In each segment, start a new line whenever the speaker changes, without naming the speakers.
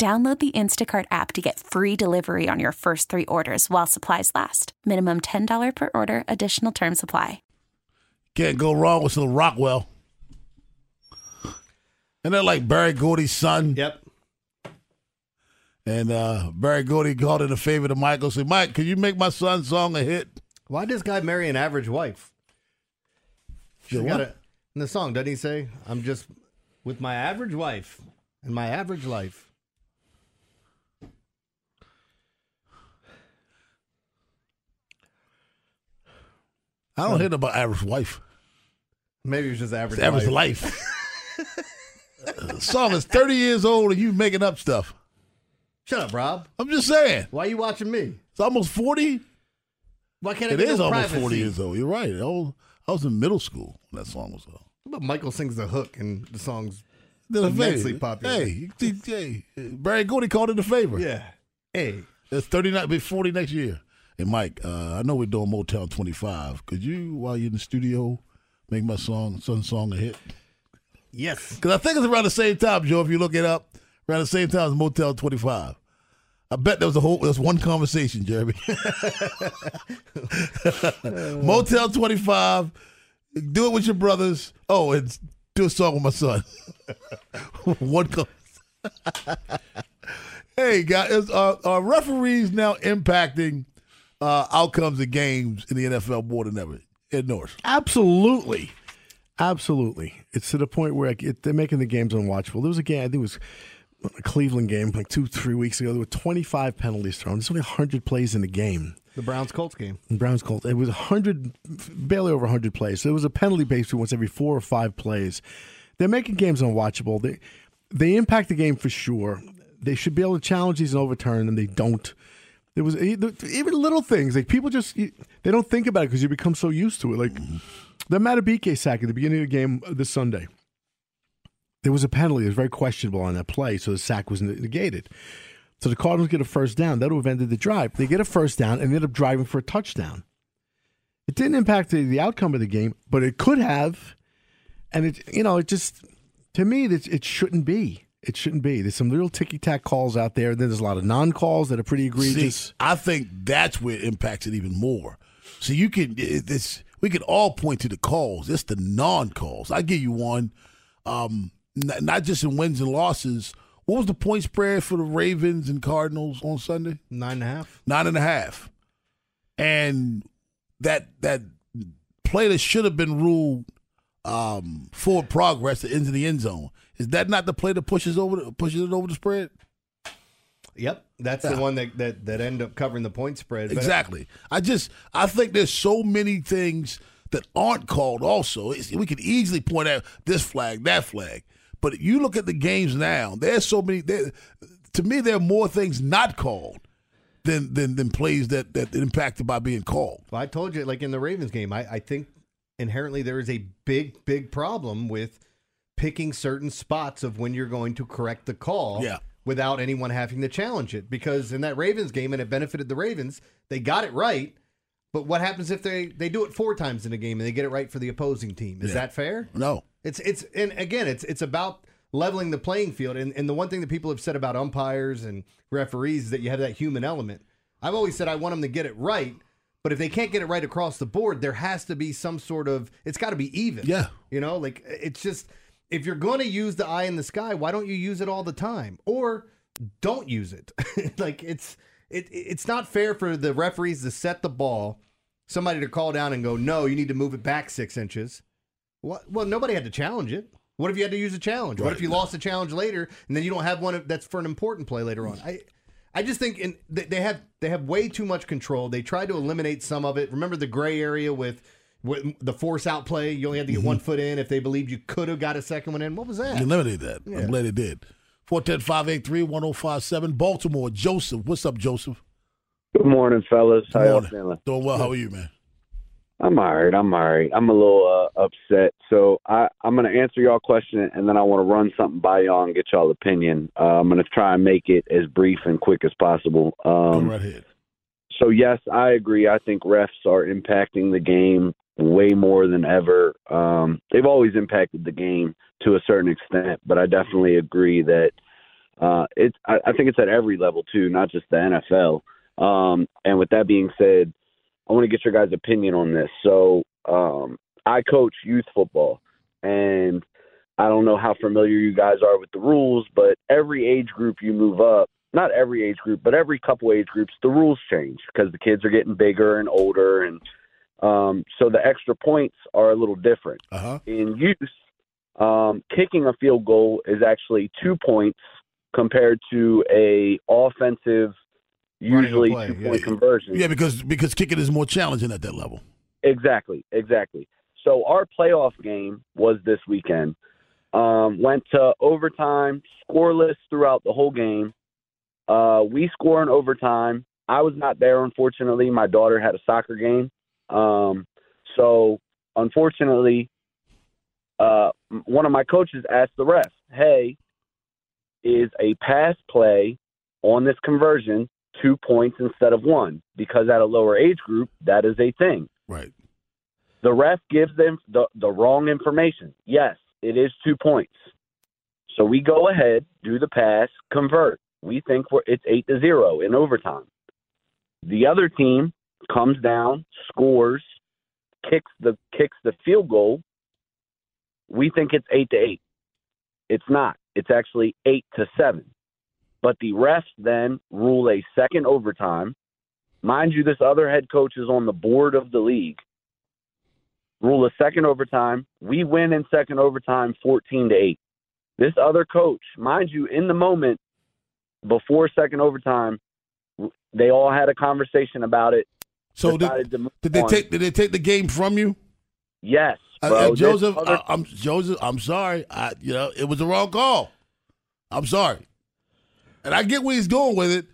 Download the Instacart app to get free delivery on your first three orders while supplies last. Minimum $10 per order, additional term supply.
Can't go wrong with some Rockwell. And they're like Berry Gordy's son.
Yep.
And uh, Berry Gordy called it a favor to Michael. Said, Mike, can you make my son's song a hit?
Why does guy marry an average wife? She
Yeah,
got it in the song, doesn't he say? I'm just with my average wife and my average life.
I don't hear about average wife.
Maybe it was just average.
It's average
life.
life. Uh, song is 30 years old and you making up stuff.
Shut up, Rob.
I'm just saying.
Why are you watching me?
It's almost 40.
Why can't
It is
no
almost
privacy?
40 years old. You're right. I was, I was in middle school when that song was out.
But Michael sings the hook and the song's
a
immensely
favor.
popular.
Hey, he- hey, Berry Gordy called it a favor.
Yeah. Hey.
It's 39, be 40 next year. And Mike, uh, I know we're doing Motown 25. Could you, while you're in the studio, make my song, son song a hit?
Yes.
Because I think it's around the same time, Joe, if you look it up, around the same time as Motown 25. I bet there was a whole, there was one conversation, Jeremy. Motown 25, do it with your brothers. Oh, and do a song with my son. one con- Hey, guys, are, are referees now impacting uh, outcomes of games in the NFL more than ever? Ed Norris.
Absolutely. Absolutely. It's to the point where like, it, they're making the games unwatchable. There was a game, I think it was a Cleveland game like two, three weeks ago. There were 25 penalties thrown. There's only 100 plays in the game.
The Browns Colts game.
In Browns Colts, it was 100, barely over 100 plays. So it was a penalty basically once every four or five plays. They're making games unwatchable. They, they impact the game for sure. They should be able to challenge these and overturn them. They don't. There was even little things like people just they don't think about it because you become so used to it. Like mm-hmm. the Madubuike sack at the beginning of the game uh, this Sunday, there was a penalty. It was very questionable on that play, so the sack was negated. So the Cardinals get a first down. That would have ended the drive. They get a first down and end up driving for a touchdown. It didn't impact the, the outcome of the game, but it could have. And it, you know, it just to me, it, it shouldn't be. It shouldn't be. There's some little ticky tack calls out there. Then there's a lot of non calls that are pretty egregious.
See, I think that's where it impacts it even more. So you can this we can all point to the calls. It's the non calls. I give you one. Um, n- not just in wins and losses. What was the point spread for the Ravens and Cardinals on Sunday?
Nine and a half.
Nine and a half. And that that play that should have been ruled um, forward progress that ends in the end zone. Is that not the play that pushes over the, pushes it over the spread?
Yep. That's
Yeah.
the ah. one that, that, that end up covering the point spread.
Exactly. I just I think there's so many things that aren't called. Also, it's, we could easily point out this flag, that flag, but you look at the games now. There's so many. There, to me, there are more things not called than than than plays that that impacted by being called.
Well, I told you, like in the Ravens game, I, I think inherently there is a big, big problem with picking certain spots of when you're going to correct the call
Yeah.
without anyone having to challenge it. Because in that Ravens game, and it benefited the Ravens, they got it right. But what happens if they, they do it four times in a game and they get it right for the opposing team? Is
Yeah.
that fair?
No.
It's it's and again it's it's about leveling the playing field and, and the one thing that people have said about umpires and referees is that you have that human element. I've always said I want them to get it right, but if they can't get it right across the board, there has to be some sort of it's got to be even.
Yeah.
You know, like it's just if you're going to use the eye in the sky, why don't you use it all the time or don't use it? like it's it it's not fair for the referees to set the ball, somebody to call down and go, "No, you need to move it back 6 inches." What? Well, nobody had to challenge it. What if you had to use a challenge? What if you lost a challenge later and then you don't have one that's for an important play later on? I, I just think in, they have they have way too much control. They tried to eliminate some of it. Remember the gray area with the force out play? You only had to get one foot in if they believed you could have got a second one in. What was that?
You eliminated that. I'm glad it did. 410-583-1057. Baltimore. Joseph. What's up, Joseph?
Good morning, fellas. How y'all
Morning.
feeling?
Doing well. How are you, man?
I'm all right. I'm all right. I'm a little uh, upset. So I, I'm going to answer y'all question, and then I want to run something by y'all and get y'all opinion. Uh, I'm going to try and make it as brief and quick as possible.
Go
Um,
right ahead.
so yes, I agree. I think refs are impacting the game way more than ever. Um, they've always impacted the game to a certain extent, but I definitely agree that uh, it's. I, I think it's at every level too, not just the NFL. Um, and with that being said, I want to get your guys' opinion on this. So um, I coach youth football, and I don't know how familiar you guys are with the rules, but every age group you move up, not every age group, but every couple age groups, the rules change because the kids are getting bigger and older, and um, so the extra points are a little different.
Uh-huh.
In youth, um, kicking a field goal is actually two points compared to a offensive, usually two
yeah.
point conversion.
Yeah, because because kicking is more challenging at that level.
Exactly, exactly. So our playoff game was this weekend. Um, went to overtime, scoreless throughout the whole game. Uh, we score in overtime. I was not there, unfortunately. My daughter had a soccer game. Um, so, unfortunately, uh, one of my coaches asked the ref, "Hey, is a pass play on this conversion two points instead of one? Because at a lower age group, that is a thing."
Right.
The ref gives them the, the wrong information. Yes, it is two points. So we go ahead, do the pass, convert. We think we're, it's eight to zero in overtime. The other team comes down, scores, kicks the kicks the field goal. We think it's eight to eight. It's not. It's actually eight to seven. But the refs then rule a second overtime. Mind you, this other head coach is on the board of the league rule a second overtime. We win in second overtime 14 to 8. This other coach, mind you, in the moment before second overtime, they all had a conversation about it.
So did,
to
did they
on.
take did they take the game from you?
Yes,
Uh,
bro.
uh, Joseph,
other-
I, I'm Joseph. I'm sorry. I, you know, it was the wrong call. I'm sorry, and I get where he's going with it,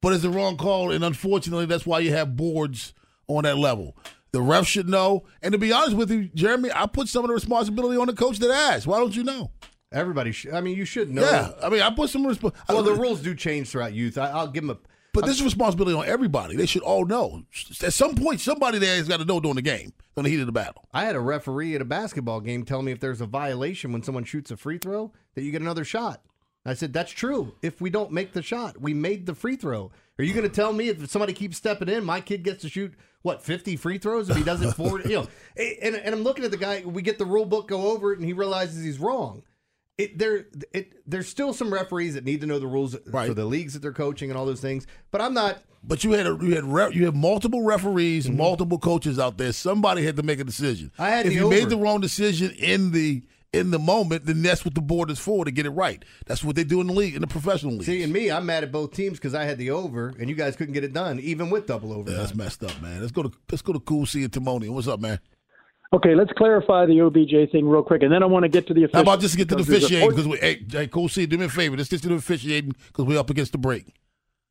but it's the wrong call, and unfortunately, that's why you have boards on that level. The ref should know, and to be honest with you, Jeremy, I put some of the responsibility on the coach that asked. Why don't you know?
Everybody, should, I mean, you should know.
Yeah, I mean, I put some resp-
Well, the rules do change throughout youth. I, I'll give them a.
But this is responsibility on everybody. They should all know. At some point, somebody there has got to know during the game, during the heat of the battle.
I had a referee at a basketball game tell me if there's a violation when someone shoots a free throw that you get another shot. I said that's true. If we don't make the shot, we made the free throw. Are you going to tell me if somebody keeps stepping in, my kid gets to shoot what fifty free throws if he doesn't four? you know, and, and I'm looking at the guy. We get the rule book, go over it, and he realizes he's wrong. It, there, it, there's still some referees that need to know the rules
Right.
for the leagues that they're coaching and all those things. But I'm not.
But you had a, you had re- you had multiple referees, multiple coaches out there. Somebody had to make a decision.
Mm-hmm. I had
if you made the wrong decision in the in the moment, then that's what the board is for to get it right. That's what they do in the league, in the professional league.
See, and me, I'm mad at both teams because I had the over, and you guys couldn't get it done, even with double
yeah, that's messed up, man. Let's go to let's go to Cool C and Timonium. What's up, man?
Okay, let's clarify the OBJ thing real quick, and then I want to get to the
How
official.
about just get to the officiating? Because we, hey, hey, Cool C, do me a favor. Let's get to the officiating because we're up against the break.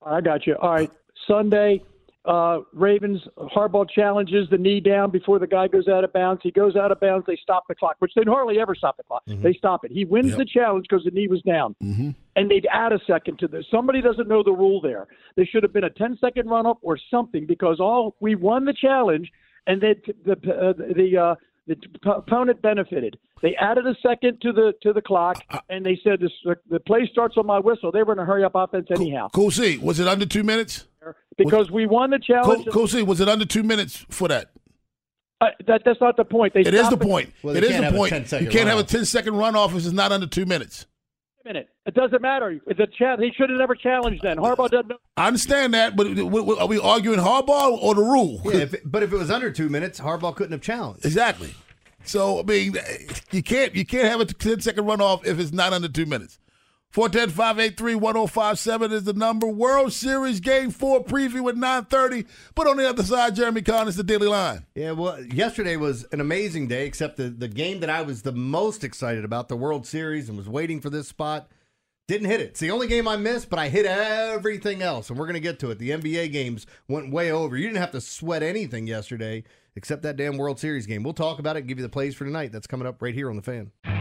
I got you. All right, Sunday, uh, Ravens Harbaugh challenges the knee down before the guy goes out of bounds. He goes out of bounds. They stop the clock, which they hardly ever stop the clock. They stop it. He wins
Yep.
the challenge because the knee was down, mm-hmm. and they'd add a second to this. Somebody doesn't know the rule there. There should have been a 10 second run up or something because all we won the challenge, and then the uh, the uh, the opponent benefited. They added a second to the to the clock, and they said this, the play starts on my whistle. They were in a hurry up offense anyhow
Cool C, was it under two minutes?
because we won the challenge.
cool C, was it under two minutes for that?
Uh, that that's not the point. They
It is
stopped
the point.
Well,
it is the point. You can't have a
runoff.
10 second runoff if it's not under two minutes.
A minute. It doesn't matter. The cha- he should have never challenged. Then Harbaugh doesn't know.
I understand that, but w- w- are we arguing Harbaugh or the rule?
Yeah, if it- but if it was under two minutes, Harbaugh couldn't have challenged.
exactly. So I mean, you can't you can't have a 10 second runoff if it's not under two minutes. 410 583 1057 is the number. World Series Game 4 preview at 930. But on the other side, Jeremy Collins, the Daily Line.
Yeah, well, yesterday was an amazing day, except the, the game that I was the most excited about, the World Series, and was waiting for this spot, didn't hit it. It's the only game I missed, but I hit everything else, and we're going to get to it. The NBA games went way over. You didn't have to sweat anything yesterday except that damn World Series game. We'll talk about it and give you the plays for tonight. That's coming up right here on the fan.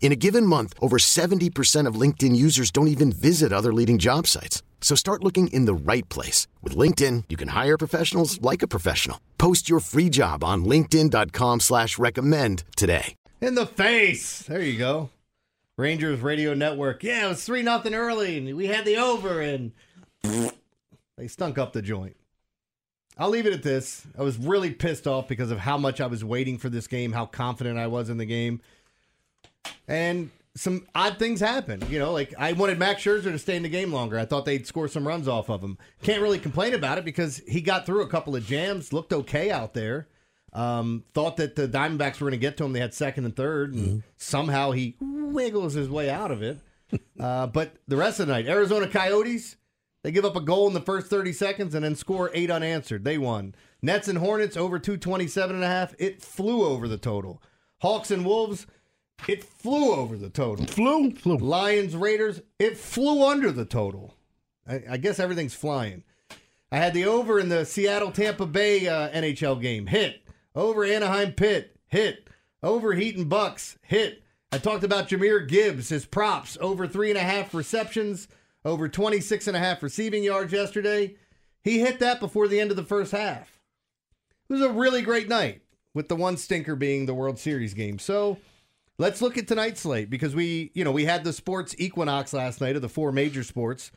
In a given month, over 70% of LinkedIn users don't even visit other leading job sites. So start looking in the right place. With LinkedIn, you can hire professionals like a professional. Post your free job on linkedin.com slash recommend today.
In the face. There you go. Rangers Radio Network. Yeah, it was 3 nothing early, and we had the over, and they stunk up the joint. I'll leave it at this. I was really pissed off because of how much I was waiting for this game, how confident I was in the game. And some odd things happened. You know, like I wanted Max Scherzer to stay in the game longer. I thought they'd score some runs off of him. Can't really complain about it because he got through a couple of jams, looked okay out there. Um, thought that the Diamondbacks were going to get to him. They had second and third, and mm-hmm. somehow he wiggles his way out of it. uh, but the rest of the night, Arizona Coyotes, they give up a goal in the first 30 seconds and then score eight unanswered. They won. Nets and Hornets over 227 and a half. It flew over the total. Hawks and Wolves, it flew over the total.
Flew? Flew.
Lions, Raiders, it flew under the total. I, I guess everything's flying. I had the over in the Seattle Tampa Bay uh, NHL game. Hit. Over Anaheim Pitt. Hit. Over Heat and Bucks. Hit. I talked about Jahmyr Gibbs, his props, over three and a half receptions, over 26 and a half receiving yards yesterday. He hit that before the end of the first half. It was a really great night, with the one stinker being the World Series game. So Let's look at tonight's slate because we, you know, we had the sports equinox last night of the four major sports.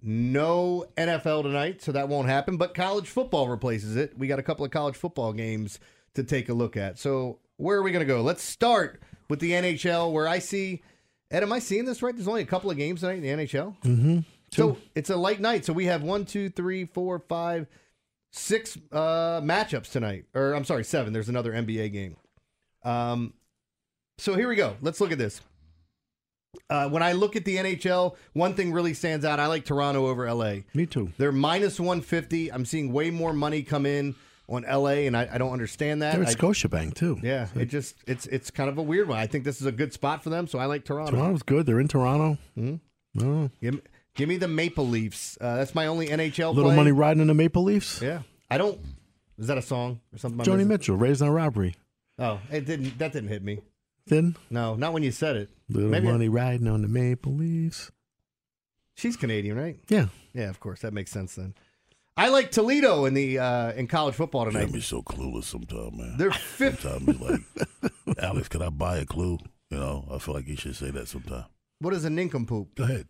No NFL tonight, so that won't happen, but college football replaces it. We got a couple of college football games to take a look at. So, where are we going to go? Let's start with the NHL where I see Ed, am I seeing this right? There's only a couple of games tonight in the NHL.
Mm-hmm.
So it's a light night. So we have one, two, three, four, five, six uh, matchups tonight. Or I'm sorry, seven. There's another NBA game. Um, so here we go. Let's look at this. Uh, when I look at the NHL, one thing really stands out. I like Toronto over LA.
Me too.
They're minus 150. I'm seeing way more money come in on LA, and I, I don't understand that.
They're at
I,
Scotiabank too.
Yeah, it just it's it's kind of a weird one. I think this is a good spot for them, so I like Toronto.
Toronto's good. They're in Toronto.
Mm-hmm. Oh. Give, me, give me the Maple Leafs. Uh, that's my only NHL.
Little
play.
money riding in the Maple Leafs.
Yeah, I don't. Is that a song or something?
Joni Mitchell, raised on robbery.
Oh, it didn't. That didn't hit me.
Then
no, not when you said it.
Little
Maybe
money
I,
riding on the Maple Leafs.
She's Canadian, right?
Yeah,
yeah. Of course, that makes sense then. I like Toledo in the uh, in college football tonight.
Can be so clueless sometimes, man.
They're fifth.
Sometimes like, Alex, can I buy a clue? You know, I feel like you should say that sometime.
What is a nincompoop?
Go ahead.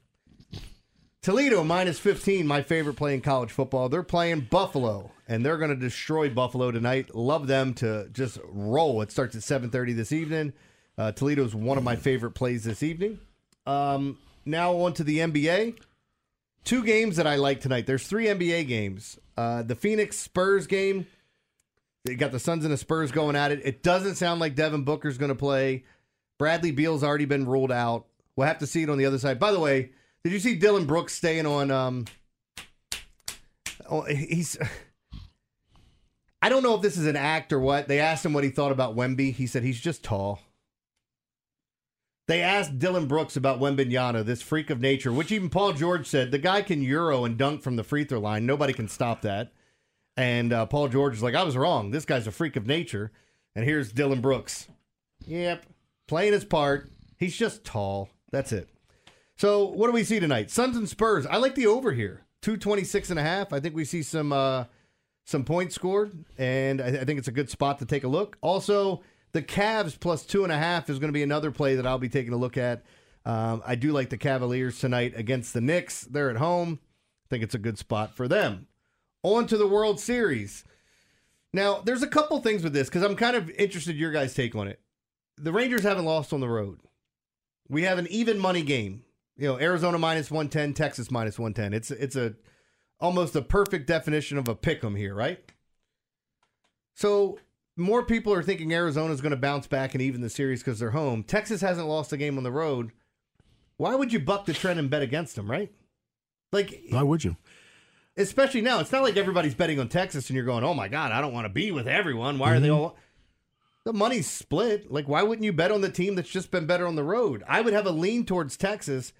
Toledo minus 15, my favorite play in college football. They're playing Buffalo, and they're going to destroy Buffalo tonight. Love them to just roll. It starts at 7.30 this evening. Uh, Toledo's one of my favorite plays this evening. Um, now on to the NBA. Two games that I like tonight. There's three NBA games. Uh, the Phoenix Spurs game. They got the Suns and the Spurs going at it. It doesn't sound like Devin Booker's going to play. Bradley Beal's already been ruled out. We'll have to see it on the other side. By the way, did you see Dillon Brooks staying on? Um, oh, he's I don't know if this is an act or what. They asked him what he thought about Wemby. He said he's just tall. They asked Dillon Brooks about Wembanyama, this freak of nature, which even Paul George said the guy can euro and dunk from the free throw line. Nobody can stop that. And uh, Paul George is like, I was wrong. This guy's a freak of nature. And here's Dillon Brooks. Yep, playing his part. He's just tall. That's it. So what do we see tonight? Suns and Spurs. I like the over here. 226 and a half. I think we see some uh, some points scored, and I, I think it's a good spot to take a look. Also, the Cavs plus two and a half is going to be another play that I'll be taking a look at. Um, I do like the Cavaliers tonight against the Knicks. They're at home. I think it's a good spot for them. On to the World Series. Now, there's a couple things with this because I'm kind of interested in your guys' take on it. The Rangers haven't lost on the road. We have an even money game. You know, Arizona minus 110, Texas minus 110. It's it's a almost a perfect definition of a pick 'em here, right? So more people are thinking Arizona's going to bounce back and even the series because they're home. Texas hasn't lost a game on the road. Why would you buck the trend and bet against them, right? Like,
Why would you?
especially now, it's not like everybody's betting on Texas and you're going, oh my God, I don't want to be with everyone. Why are they mm-hmm. all. The money's split. Like, why wouldn't you bet on the team that's just been better on the road? I would have a lean towards Texas,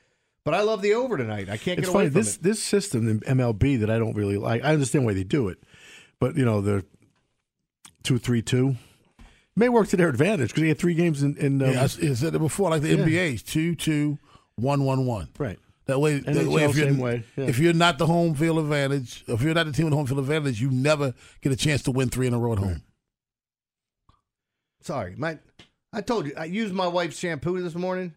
but I love the over tonight. I can't
It's
get away
funny
from
this
it.
this system in MLB that I don't really like. I understand why they do it, but you know the two three two may work to their advantage because they had three games in. in um,
Yeah, I s- I said it before, like the
Yeah.
NBA's two two one one one.
right.
That way, that way if you're
same way, yeah.
if you're not the home field advantage, if you're not the team with home field advantage, you never get a chance to win three in a row at home.
Sorry, my I told you I used my wife's shampoo this morning.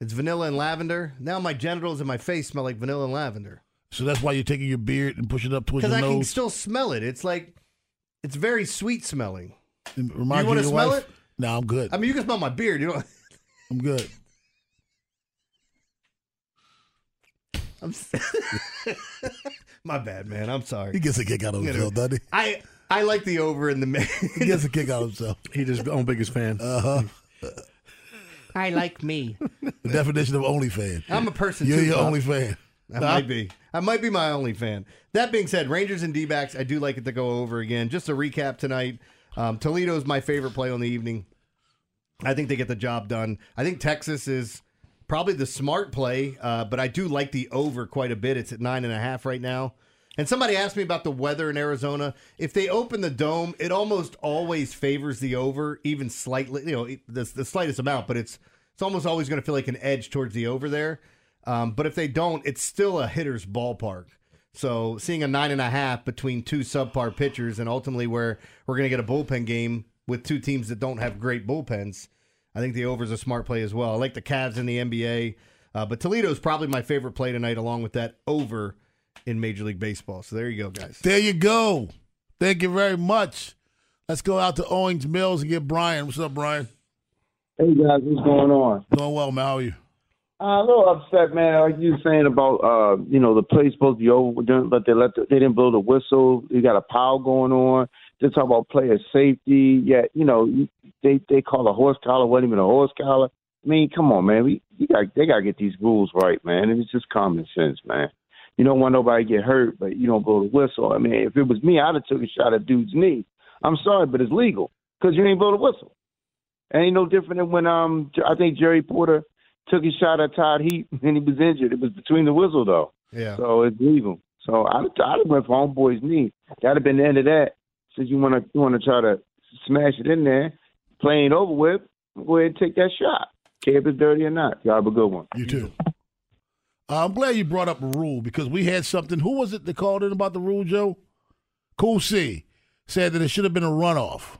It's vanilla and lavender. Now my genitals and my face smell like vanilla and lavender
So that's why you're taking your beard and pushing it up towards
because
your
I can still smell it. It's like it's very sweet smelling.
It reminds
You
you
wanna smell
wife?
it?
No, I'm good.
I mean, you can smell my beard. You know,
I'm good.
I'm. my bad, man. I'm sorry.
He gets a kick out of
You know,
himself, doesn't he?
I I like the over in the. ma-
He gets a kick out of himself.
He just own biggest fan.
Uh huh.
I like me.
The definition of only fan.
I'm a person
You're
too.
your
Bob.
only fan.
I might be. I might be my only fan. That being said, Rangers and D-backs, I do like it to go over again. Just a recap tonight. Um, Toledo's my favorite play on the evening. I think they get the job done. I think Texas is probably the smart play, uh, but I do like the over quite a bit. It's at nine and a half right now. And somebody asked me about the weather in Arizona. If they open the dome, it almost always favors the over, even slightly. You know, the, the slightest amount, but it's it's almost always going to feel like an edge towards the over there. Um, but if they don't, it's still a hitter's ballpark. So seeing a nine and a half between two subpar pitchers, and ultimately where we're going to get a bullpen game with two teams that don't have great bullpens, I think the over is a smart play as well. I like the Cavs in the NBA, uh, but Toledo is probably my favorite play tonight, along with that over in Major League Baseball. So there you go, guys.
There you go. Thank you very much. Let's go out to Owings Mills and get Brian. What's up, Brian?
Hey guys, what's going on?
Doing well, man. How are you?
A little upset, man. Like you were saying about, uh, you know, the play's supposed to be over, but they let the, they didn't blow the whistle. You got a pile going on. They talk about player safety. Yeah, you know, they they call a horse collar wasn't even a horse collar. I mean, come on, man. We you got they got to get these rules right, man. It's just common sense, man. You don't want nobody to get hurt, but you don't blow the whistle. I mean, if it was me, I'd have took a shot at dude's knee. I'm sorry, but it's legal because you ain't blow the whistle. It Ain't no different than when um I think Jerry Porter took a shot at Todd Heap and he was injured. It was between the whistle though,
Yeah.
so it's legal. So I'd I'd have went for homeboy's knee. That'd have been the end of that. Since you want to you want to try to smash it in there, playing over with, go ahead and take that shot. Care if it's dirty or not. Y'all have a good one.
You too. Uh, I'm glad you brought up a rule because we had something. Who was it that called in about the rule, Joe? Cool C said that it should have been a runoff.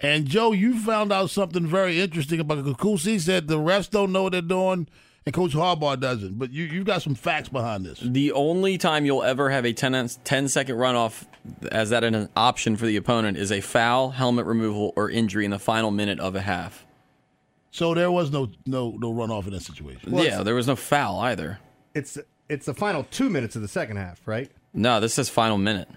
And Joe, you found out something very interesting about it. Cool C said the refs don't know what they're doing, and Coach Harbaugh doesn't. But you you've got some facts behind this.
The only time you'll ever have a 10, 10 second runoff as that an option for the opponent is a foul, helmet removal, or injury in the final minute of a half.
So there was no no no runoff in that situation.
yeah, there was no foul either.
It's it's the final two minutes of the second half, right?
No, this is final minute.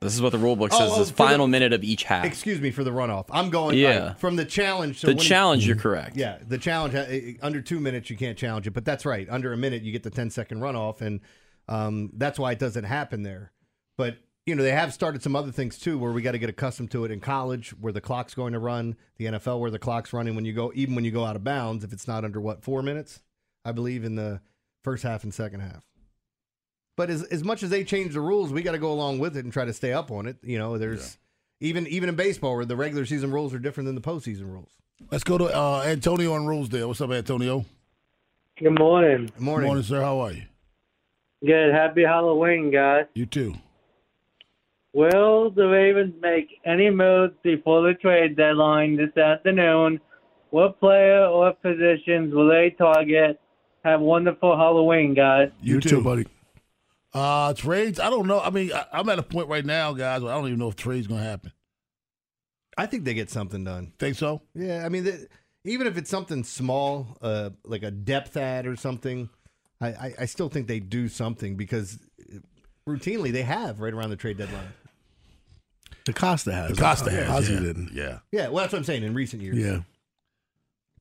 This is what the rule book
Oh,
says.
oh,
this
for
final
the-
minute of each half.
Excuse me for the runoff. I'm going
Yeah.
right, from the challenge. So
the challenge, you're correct.
Yeah, the challenge uh, uh, under two minutes you can't challenge it, but that's right. Under a minute you get the 10 second runoff, and um, that's why it doesn't happen there. But you know, they have started some other things too, where we got to get accustomed to it in college, where the clock's going to run. The NFL, where the clock's running when you go, even when you go out of bounds, if it's not under what four minutes, I believe in the first half and second half. But as as much as they change the rules, we got to go along with it and try to stay up on it. You know, there's even even in baseball where the regular season rules are different than the postseason rules.
Let's go to uh, Antonio on Rosedale. What's up, Antonio?
Good morning.
Good morning.
morning, sir. How are you?
Good. Happy Halloween, guys.
You too.
Will the Ravens make any moves before the trade deadline this afternoon? What player or positions will they target? Have a wonderful Halloween, guys.
You, too, buddy. Uh, trades. I don't know. I mean, I, I'm at a point right now, guys. Where I don't even know if trades going to happen.
I think they get something done.
Think so?
Yeah, I mean, the, even if it's something small, uh, like a depth ad or something, I, I, I still think they do something because routinely they have right around the trade deadline.
DeCosta has.
Costa has.
Ozzie
yeah.
didn't.
Yeah.
Yeah, well, that's what I'm saying in recent years.
Yeah.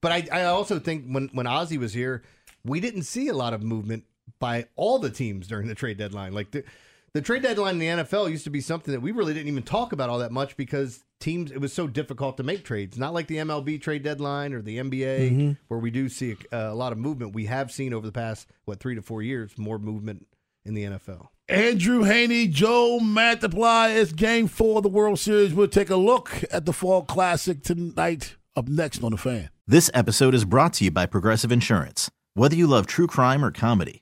But I, I also think when, when Ozzie was here, we didn't see a lot of movement by all the teams during the trade deadline. Like the, the trade deadline in the NFL used to be something that we really didn't even talk about all that much because teams, it was so difficult to make trades. Not like the MLB trade deadline or the NBA,
Mhm.
where we do see a, a lot of movement. We have seen over the past, what, three to four years, more movement in the NFL.
Andrew Heaney, Joe Mantiply. It's game four of the World Series. We'll take a look at the Fall Classic tonight. Up next on the fan.
This episode is brought to you by Progressive Insurance. Whether you love true crime or comedy,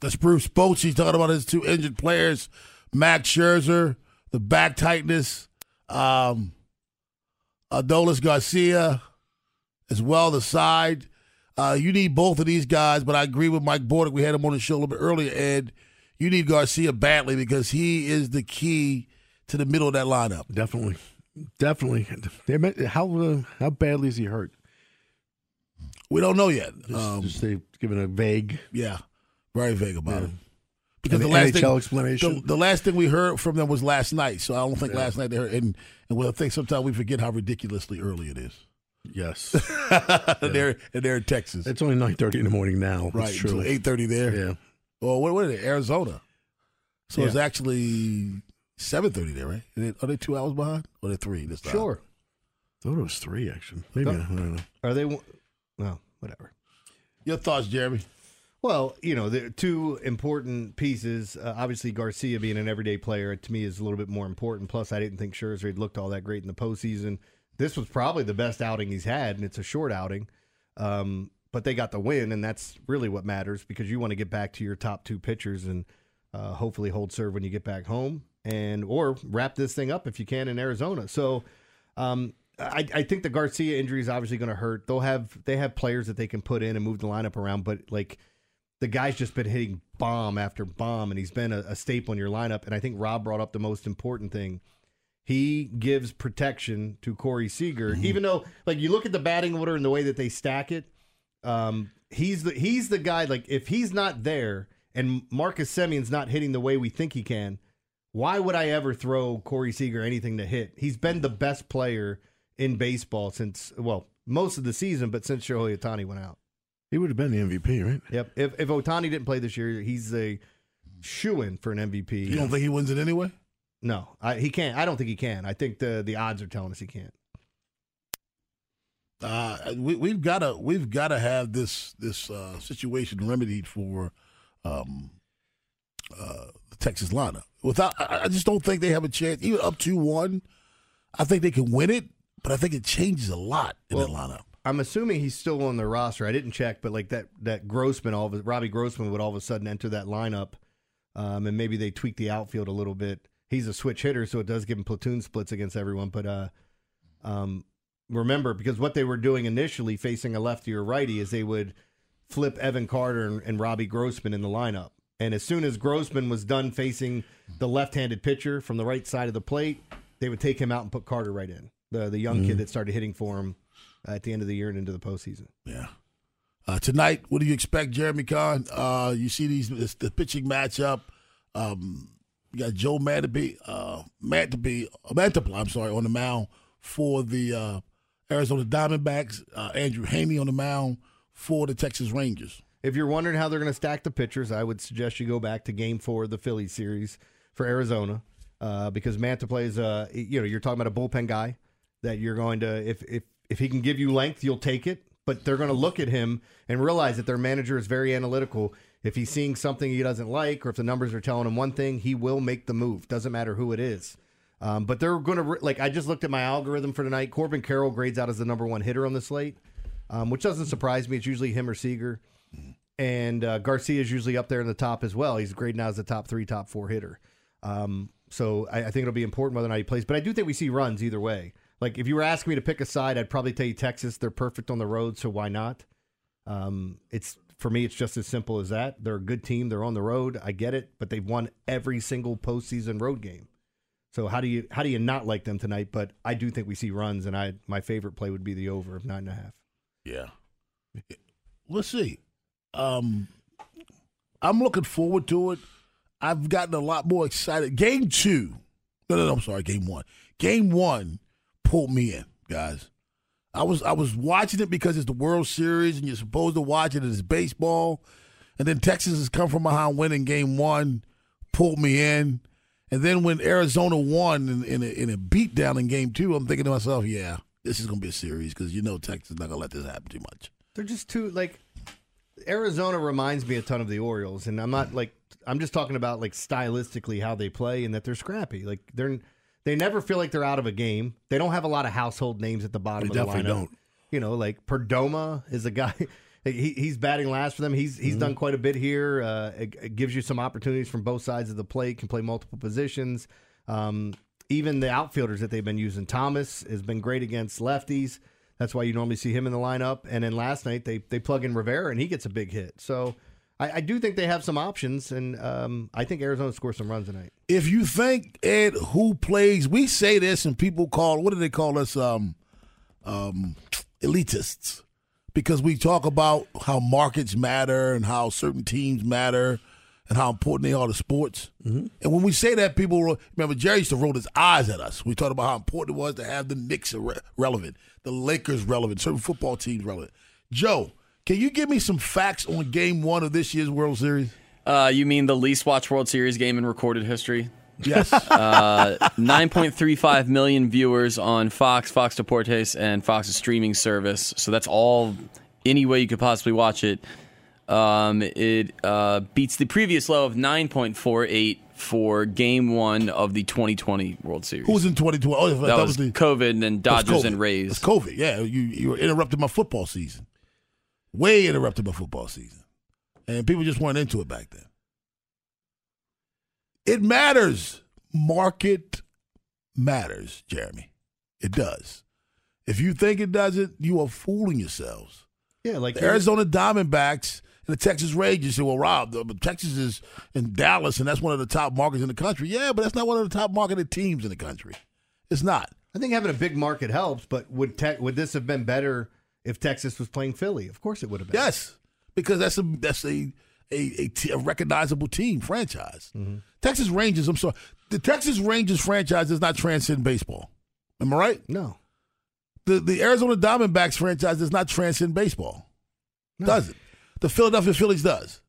That's Bruce Bochy talking about his two injured players, Max Scherzer, the back tightness, um, Adolis Garcia, as well the side. Uh, you need both of these guys, but I agree with Mike Bordick. We had him on the show a little bit earlier, Ed. You need Garcia badly because he is the key to the middle of that lineup.
Definitely, definitely. How uh, how badly is he hurt?
We don't know yet.
Just,
Um,
just they've given a vague.
Yeah, very vague about
Yeah.
it. Because
An
the last
NHL
thing,
explanation.
The, the last thing we heard from them was last night. So I don't think last night they heard. And and well, I think sometimes we forget how ridiculously early it is.
Yes,
and they're and they're in Texas,
it's only nine thirty in the morning now.
right?
It's true.
eight thirty there.
Yeah,
Well, what, what is it? Arizona. So it's actually seven thirty there, right? Are they, are they two hours behind? Or are they three this time?
Sure.
thought it was three actually. Maybe I don't know.
Are they? Well, whatever.
Your thoughts, Jeremy?
Well, you know, the two important pieces. Uh, obviously, Garcia being an everyday player to me is a little bit more important. Plus, I didn't think Scherzer had looked all that great in the postseason. This was probably the best outing he's had, and it's a short outing. Um, but they got the win, and that's really what matters because you want to get back to your top two pitchers and uh, hopefully hold serve when you get back home, and or wrap this thing up if you can in Arizona. So. Um, I, I think the Garcia injury is obviously going to hurt. They'll have they have players that they can put in and move the lineup around, but like the guy's just been hitting bomb after bomb, and he's been a, a staple in your lineup. And I think Rob brought up the most important thing. He gives protection to Corey Seager, even though like you look at the batting order and the way that they stack it. Um, he's the he's the guy. Like if he's not there and Marcus Semien's not hitting the way we think he can, why would I ever throw Corey Seager anything to hit? He's been the best player in baseball since well most of the season, but since Shohei Ohtani went out.
He would have been the MVP, right?
Yep. If if Ohtani didn't play this year, he's a shoe in for an MVP.
You don't think he wins it anyway?
No, I, he can't. I don't think he can. I think the the odds are telling us he can't.
Uh, we, we've got to we've got to have this this uh, situation remedied for um, uh, the Texas lineup. Without, I, I just don't think they have a chance. Even up two one, I think they can win it, but I think it changes a lot in
Well,
the lineup.
I'm assuming he's still on the roster. I didn't check, but like that that Grossman, all of Robbie Grossman would all of a sudden enter that lineup, um, and maybe they tweak the outfield a little bit. He's a switch hitter, so it does give him platoon splits against everyone. But uh, um, remember, because what they were doing initially, facing a lefty or righty, is they would flip Evan Carter and, and Robbie Grossman in the lineup. And as soon as Grossman was done facing the left-handed pitcher from the right side of the plate, they would take him out and put Carter right in. The the young
Mhm.
kid that started hitting for him at the end of the year and into the postseason.
Yeah. Uh, tonight, what do you expect, Jeremy Conn? Uh, you see these this, the pitching matchup. Um, you got Joe Mantiply, uh, Mantiply, uh, I'm sorry, on the mound for the uh, Arizona Diamondbacks. Uh, Andrew Heaney on the mound for the Texas Rangers.
If you're wondering how they're going to stack the pitchers, I would suggest you go back to Game Four of the Phillies series for Arizona, uh, because Manta plays. Uh, you know, you're talking about a bullpen guy that you're going to if if if he can give you length, you'll take it. But they're going to look at him and realize that their manager is very analytical. If he's seeing something he doesn't like, or if the numbers are telling him one thing, he will make the move. Doesn't matter who it is. Um, but they're going to like. I just looked at my algorithm for tonight. Corbin Carroll grades out as the number one hitter on the slate, um, which doesn't surprise me. It's usually him or Seager and uh, Garcia is usually up there in the top as well. He's graded now as the top three, top four hitter. Um, so I, I think it'll be important whether or not he plays. But I do think we see runs either way. Like if you were asking me to pick a side, I'd probably tell you Texas. They're perfect on the road, so why not? Um, it's for me, it's just as simple as that. They're a good team. They're on the road. I get it, but they've won every single postseason road game. So how do you how do you not like them tonight? But I do think we see runs, and I my favorite play would be the over of nine and a half.
Yeah. Let's see. Um, I'm looking forward to it. I've gotten a lot more excited. Game two. No, no, no. I'm sorry. Game one. Game one pulled me in, guys. I was I was watching it because it's the World Series and you're supposed to watch it as baseball. And then Texas has come from behind winning game one, pulled me in. And then when Arizona won in, in, a, in a beatdown in game two, I'm thinking to myself, yeah, this is going to be a series because you know Texas is not going to let this happen too much.
They're just too like Arizona reminds me a ton of the Orioles, and I'm not like I'm just talking about like stylistically how they play and that they're scrappy. Like they're they never feel like they're out of a game. They don't have a lot of household names at the bottom
They
of the lineup.
definitely don't.
You know, like Perdomo is a guy. He, he's batting last for them. He's he's done quite a bit here. Uh, it, it gives you some opportunities from both sides of the plate. Can play multiple positions. Um, even the outfielders that they've been using, Thomas has been great against lefties. That's why you normally see him in the lineup. And then last night they they plug in Rivera and he gets a big hit. So I, I do think they have some options, and um, I think Arizona scores some runs tonight.
if you think Ed who plays, we say this and people call what do they call us? Um, um, elitists, because we talk about how markets matter and how certain teams matter and how important they are to sports. And when we say that, people remember Jerry used to roll his eyes at us. We talked about how important it was to have the Knicks re- relevant, the Lakers relevant, certain football teams relevant. Joe, can you give me some facts on Game One of this year's World Series?
Uh, you mean the least watched World Series game in recorded history?
Yes.
uh, 9.35 million viewers on Fox, Fox Deportes, and Fox's streaming service. So that's all, any way you could possibly watch it. Um, it uh, beats the previous low of 9.48 for Game One of the 2020 World Series.
Who was in 2020? Oh,
that, was,
the
COVID and then Dodgers
COVID.
and Rays.
It's COVID. Yeah, you you were interrupting my football season. Way interrupted by football season, and people just weren't into it back then. It matters. Market matters, Jeremy. It does. If you think it doesn't, you are fooling yourselves.
Yeah, like
The Arizona Diamondbacks and the Texas Rangers say, well, Rob, the, Texas is in Dallas, and that's one of the top markets in the country. Yeah, but that's not one of the top marketed teams in the country. It's not.
I think having a big market helps, but would tech, would this have been better if Texas was playing Philly? Of course, it would have been.
Yes, because that's a that's a a, a, t- a recognizable team franchise. Mm-hmm. Texas Rangers. I'm sorry, the Texas Rangers franchise does not transcend baseball. Am I right?
No.
The the Arizona Diamondbacks franchise does not transcend baseball. Does it? The Philadelphia Phillies does.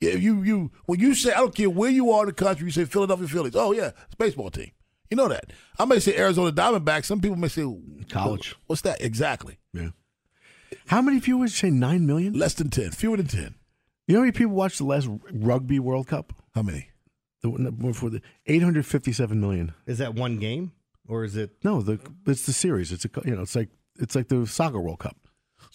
Yeah, you you when you say I don't care where you are in the country, you say Philadelphia Phillies. Oh yeah, it's a baseball team. You know that. I may say Arizona Diamondbacks. Some people may say
College.
What's that exactly?
Yeah. How many viewers say nine million?
Less than ten. Fewer than ten.
You know how many people watched the last Rugby World Cup?
How many?
The one before the 857 million.
Is that one game or is it?
No, the it's the series. It's a you know it's like it's like the soccer World Cup.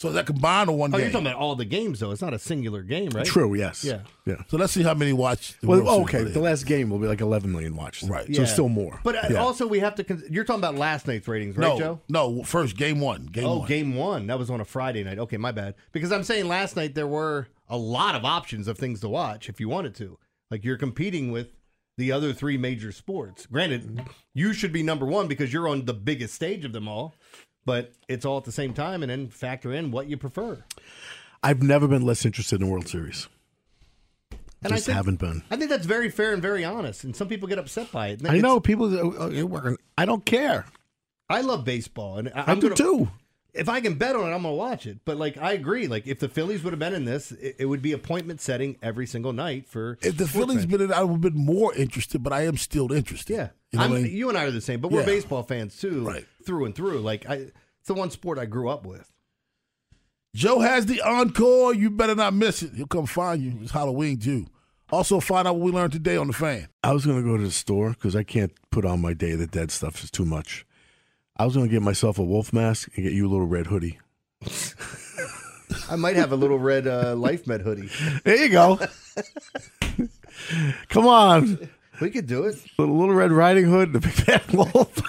So that combined or one
Oh,
game?
you're talking about all the games though. It's not a singular game, right?
True. Yes.
Yeah.
Yeah.
So let's see how many watch. the
Well,
World
okay. The last game will be like 11 million watched.
Right.
So still more.
But uh,
Yeah.
also we have to. Con- you're talking about last night's ratings, right,
no,
Joe?
no. First game one. Game
oh,
one.
game one. That was on a Friday night. Okay, my bad. Because I'm saying last night there were a lot of options of things to watch if you wanted to. Like you're competing with the other three major sports. Granted, you should be number one because you're on the biggest stage of them all. But it's all at the same time, and then factor in what you prefer.
I've never been less interested in World Series.
And I
Just
think-
haven't been.
I think that's very fair and very honest. And some people get upset by it.
I know people. uh, uh, you're working- I don't care.
I love baseball, and I,
I
I'm
do
gonna,
too.
If I can bet on it, I'm gonna watch it. But like, I agree. Like, if the Phillies would have been in this, it, it would be appointment setting every single night for.
If the Phillies
fans.
been in, I would have been more interested, but I am still interested.
yeah,
You know
I'm,
I mean?
you and I are the same, but we're
Yeah.
baseball fans too,
Right.
through and through. Like, I, it's the one sport I grew up with.
Joe has the encore. You better not miss it. He'll come find you. It's Halloween too. Also, find out what we learned today on the fan.
I was going to go to the store because I can't put on my Day of the Dead stuff. It's too much. I was going to get myself a wolf mask and get you a little red hoodie.
I might have a little red uh, Life Med hoodie.
There you go. Come on.
We could do it.
Little, little Red Riding Hood, the big bad wolf.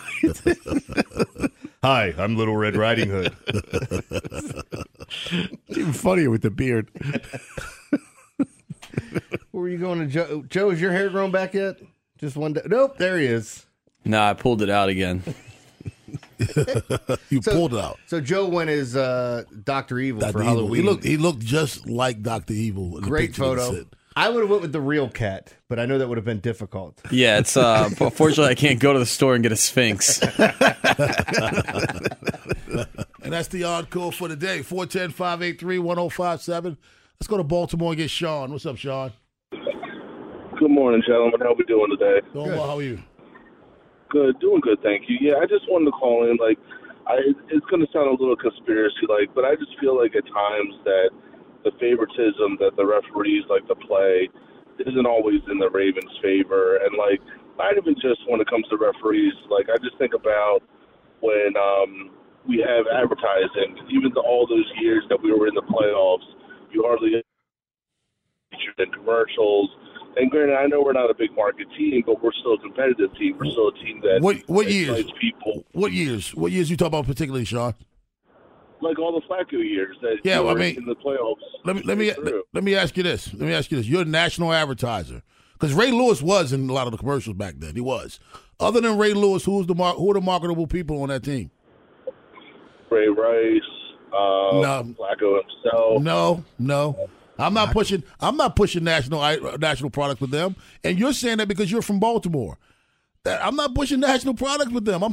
Hi, I'm Little Red Riding Hood.
It's even funnier with the beard.
Where were you going to Joe? Joe, is your hair grown back yet? Just one day. Nope, there he is.
No, I pulled it out again.
you pulled it out.
So Joe went as uh, Doctor Evil
Dr.
for
Evil.
Halloween.
He looked. He looked just like Doctor Evil. in the
Great
picture that
photo.
sent.
I would have went with the real cat, but I know that would have been difficult.
Yeah, it's uh unfortunately I can't go to the store and get a Sphynx.
And that's the encore for the day. 410-583-1057. Let's go to Baltimore and get Sean. What's up, Sean?
Good morning, gentlemen. How we doing today?
Doing well. How are you?
Good, doing good, thank you. Yeah, I just wanted to call in. Like, I it's going to sound a little conspiracy like, but I just feel like at times that the favoritism that the referees like to play isn't always in the Ravens' favor, and like not even just when it comes to referees. Like, I just think about when um, we have advertising, even to all those years that we were in the playoffs, you hardly featured in commercials. And granted, I know we're not a big market team, but we're still a competitive team. We're still a team that
What what years?
people.
What years? What years you talk about particularly, Sean?
Like all the Flacco years that
Yeah, well, I mean,
in the playoffs.
Let me let me
True.
let me ask you this. Let me ask you this. You're a national advertiser because Ray Lewis was in a lot of the commercials back then. He was. Other than Ray Lewis, who's the mar- who are the marketable people on that team?
Ray Rice, uh,
No.
Flacco himself.
No, no. I'm not pushing. I'm not pushing national national products with them. And you're saying that because you're from Baltimore. That I'm not pushing national products with them. I'm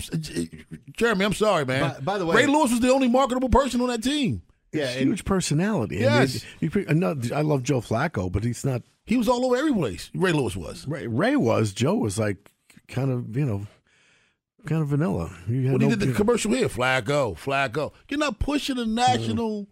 Jeremy. I'm sorry, man.
By- by the way-
Ray Lewis was the only marketable person on that team.
Yeah,
It's huge personality. I mean,
Yes.
you pre- I know- I love Joe Flacco, but he's not.
He was all over every place. Ray Lewis was.
Ray, Ray was. Joe was like kind of, you know, kind of vanilla. You had
When he did the commercial here, Flacco, Flacco. You're not pushing a national.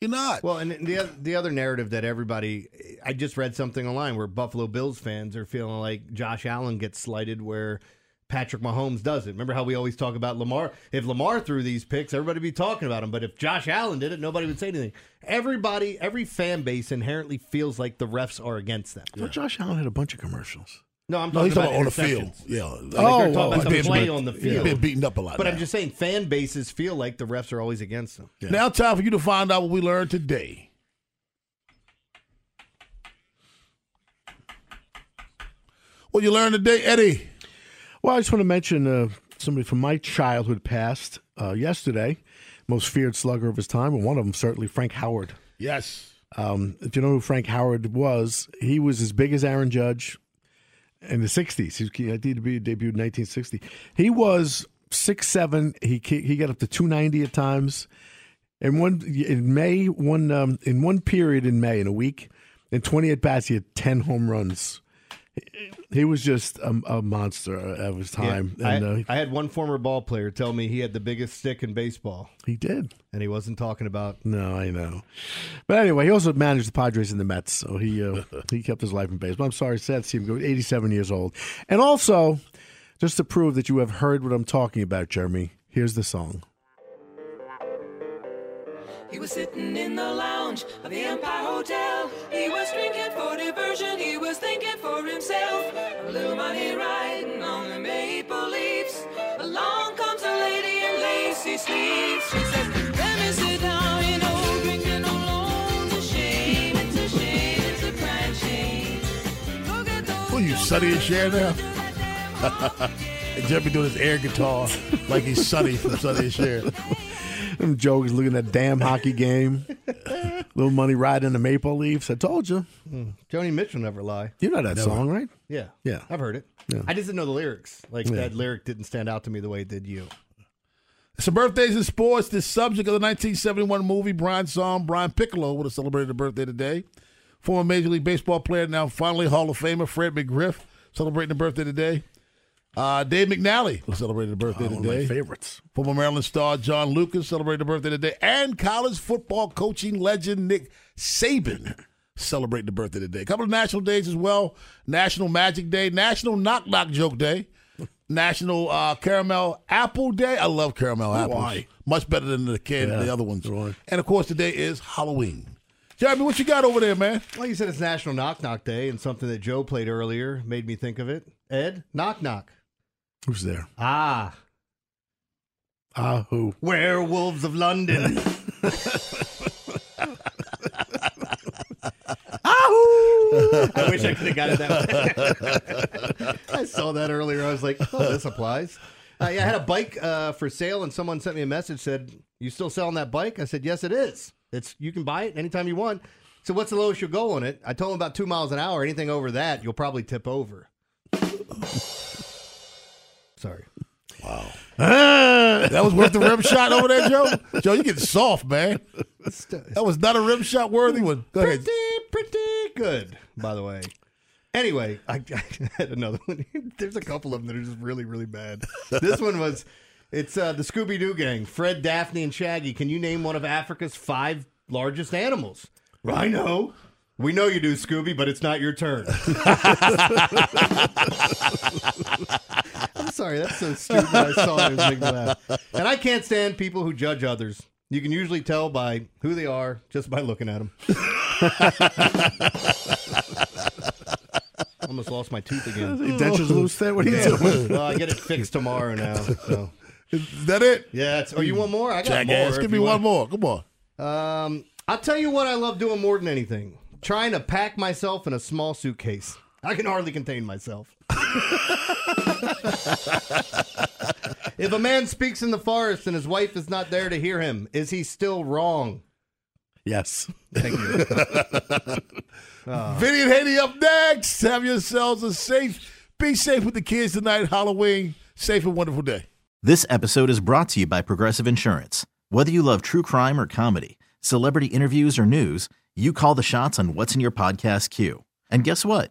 You're not.
Well, and the the other narrative that everybody, I just read something online where Buffalo Bills fans are feeling like Josh Allen gets slighted where Patrick Mahomes doesn't. Remember how we always talk about Lamar? If Lamar threw these picks, everybody would be talking about him. But if Josh Allen did it, nobody would say anything. Everybody, every fan base inherently feels like the refs are against them.
Well, Josh Allen had a bunch of commercials.
No, I'm
No,
talking
he's talking
about,
about on the field.
interceptions.
Yeah.
Like
Oh,
they're talking
oh,
about
he's
the
been-
play on the
he's
field.
been beaten up a lot
But I'm just saying, fan bases feel like the refs are always against them.
Now, time for you to find out what we learned today. What you learned today, Eddie?
Well, I just want to mention uh, somebody from my childhood past uh, yesterday, most feared slugger of his time, and one of them certainly Frank Howard.
Yes.
Um, if you know who Frank Howard was, he was as big as Aaron Judge in the '60s. He, debuted, debuted in 1960. He was six seven. He he got up to 290 at times. And one in May, one um, in one period in May in a week, in 20 at bats, he had 10 home runs. He was just a, a monster of his time.
Yeah,
and
I,
uh,
I had one former ball player tell me he had the biggest stick in baseball.
He did.
And he wasn't talking about.
No, I know. But anyway, he also managed the Padres and the Mets, so he uh, he kept his life in baseball. I'm sorry, sad to see him go. 87 years old. And also, just to prove that you have heard what I'm talking about, Jeremy, here's the song.
He was sitting in the lounge of the Empire Hotel. He was drinking for diversion. He was thinking for himself. A little money riding on the Maple Leafs. Along comes a lady in lacy sleeves. She says, Let me sit down, you know, drinking alone's a shame. It's a shame, it's a crying shame. Look at those
Who you, Sonny and Cher now? and Jeremy doing his air guitar like he's Sonny from Sonny and Cher.
Them jokes looking at that damn hockey game. Little money riding the maple leafs. I told you.
Hmm. Joni Mitchell never lie.
You know that
Never.
song, right?
Yeah.
Yeah.
I've heard it.
Yeah.
I just didn't know the lyrics. Like
Yeah.
that lyric didn't stand out to me the way it did you.
Some birthdays in sports. The subject of the 1971 movie, Brian Song, Brian Piccolo, would have celebrated a birthday today. Former Major League Baseball player, now finally Hall of Famer, Fred McGriff, celebrating a birthday today. Uh, Dave McNally was celebrating a birthday
Oh, one of my
today.
favorites.
Former Maryland star John Lucas celebrated a birthday today. And college football coaching legend Nick Saban celebrating the birthday today. A couple of national days as well. National Magic Day, National Knock Knock Joke Day, National uh, Caramel Apple Day. I love caramel apples.
Why?
Much better than the can
Yeah,
the other ones.
right.
And of course, today is Halloween. Jeremy, what you got over there, man?
Well, you said it's National Knock Knock Day, and something that Joe played earlier made me think of it. Ed, knock knock.
Who's there?
Ah,
Ah, who?
Werewolves of London. Ahu. I wish I could have got it that way. I saw that earlier. I was like, oh, this applies. Uh, yeah, I had a bike uh, for sale, and someone sent me a message said, "You still selling that bike?" I said, "Yes, it is. It's you can buy it anytime you want." So, what's the lowest you'll go on it? I told him about two miles an hour. Anything over that, you'll probably tip over. Sorry.
Wow. that was worth the rim shot over there, Joe. Joe, you getting soft, man. That was not a rim shot worthy one. Go ahead.
Pretty, pretty good, by the way. Anyway, I, I had another one. There's a couple of them that are just really, really bad. This one was, it's uh, the Scooby Doo gang. Fred, Daphne, and Shaggy. Can you name one of Africa's five largest animals? Rhino. We know you do, Scooby, but it's not your turn. I'm sorry, that's so stupid. I saw it, it was making me laugh. And I can't stand people who judge others. You can usually tell by who they are just by looking at them. Almost lost my tooth again.
Your dentures loose there? What are you
Yeah.
doing?
Well, I get it fixed tomorrow now. So.
Is that it?
Yeah. It's, oh, you want more? I got
Jackass.
more.
Give me
you
one
want.
more. Come on.
Um, I'll tell you what I love doing more than anything: trying to pack myself in a small suitcase. I can hardly contain myself. if a man speaks in the forest and his wife is not there to hear him, is he still wrong?
Yes.
Thank you.
Vinny and Haney up next. Have yourselves a safe, be safe with the kids tonight. Halloween. Safe and wonderful day.
This episode is brought to you by Progressive Insurance. Whether you love true crime or comedy, celebrity interviews or news, you call the shots on what's in your podcast queue. And guess what?